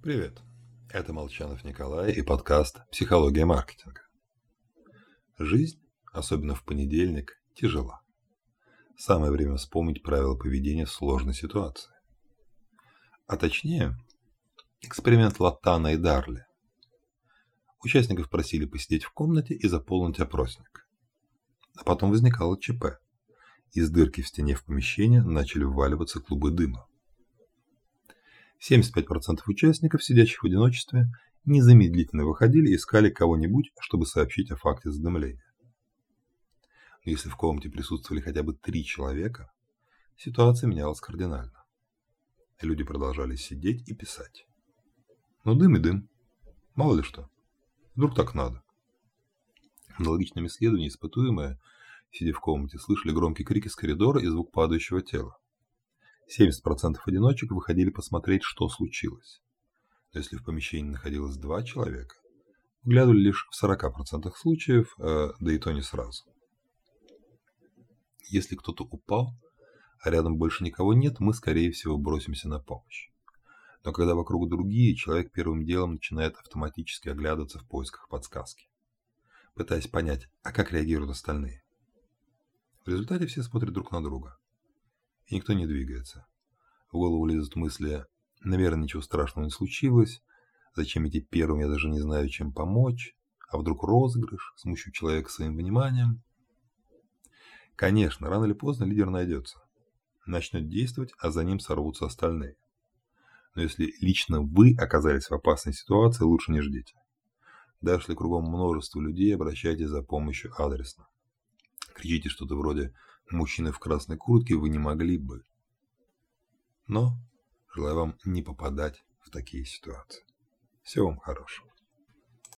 Привет, это Молчанов Николай и подкаст «Психология маркетинга». Жизнь, особенно в понедельник, тяжела. Самое время вспомнить правила поведения в сложной ситуации. А точнее, эксперимент Латана и Дарли. Участников просили посидеть в комнате и заполнить опросник. А потом возникало ЧП. Из дырки в стене в помещение начали вваливаться клубы дыма. 75% участников, сидящих в одиночестве, незамедлительно выходили и искали кого-нибудь, чтобы сообщить о факте задымления. Но если в комнате присутствовали хотя бы три человека, ситуация менялась кардинально. Люди продолжали сидеть и писать. Но дым и дым. Мало ли что. Вдруг так надо. В аналогичном исследовании испытуемые, сидя в комнате, слышали громкий крик из коридора и звук падающего тела. 70% одиночек выходили посмотреть, что случилось. Но если в помещении находилось два человека, вглядывали лишь в 40% случаев, э, да и то не сразу. Если кто-то упал, а рядом больше никого нет, мы, скорее всего, бросимся на помощь. Но когда вокруг другие, человек первым делом начинает автоматически оглядываться в поисках подсказки, пытаясь понять, а как реагируют остальные. В результате все смотрят друг на друга и никто не двигается. В голову лезут мысли, наверное, ничего страшного не случилось, зачем идти первым, я даже не знаю, чем помочь, а вдруг розыгрыш, смущу человека своим вниманием. Конечно, рано или поздно лидер найдется. Начнет действовать, а за ним сорвутся остальные. Но если лично вы оказались в опасной ситуации, лучше не ждите. Даже если кругом множество людей, обращайтесь за помощью адресно. Кричите что-то вроде мужчины в красной куртке вы не могли бы. Но желаю вам не попадать в такие ситуации. Всего вам хорошего.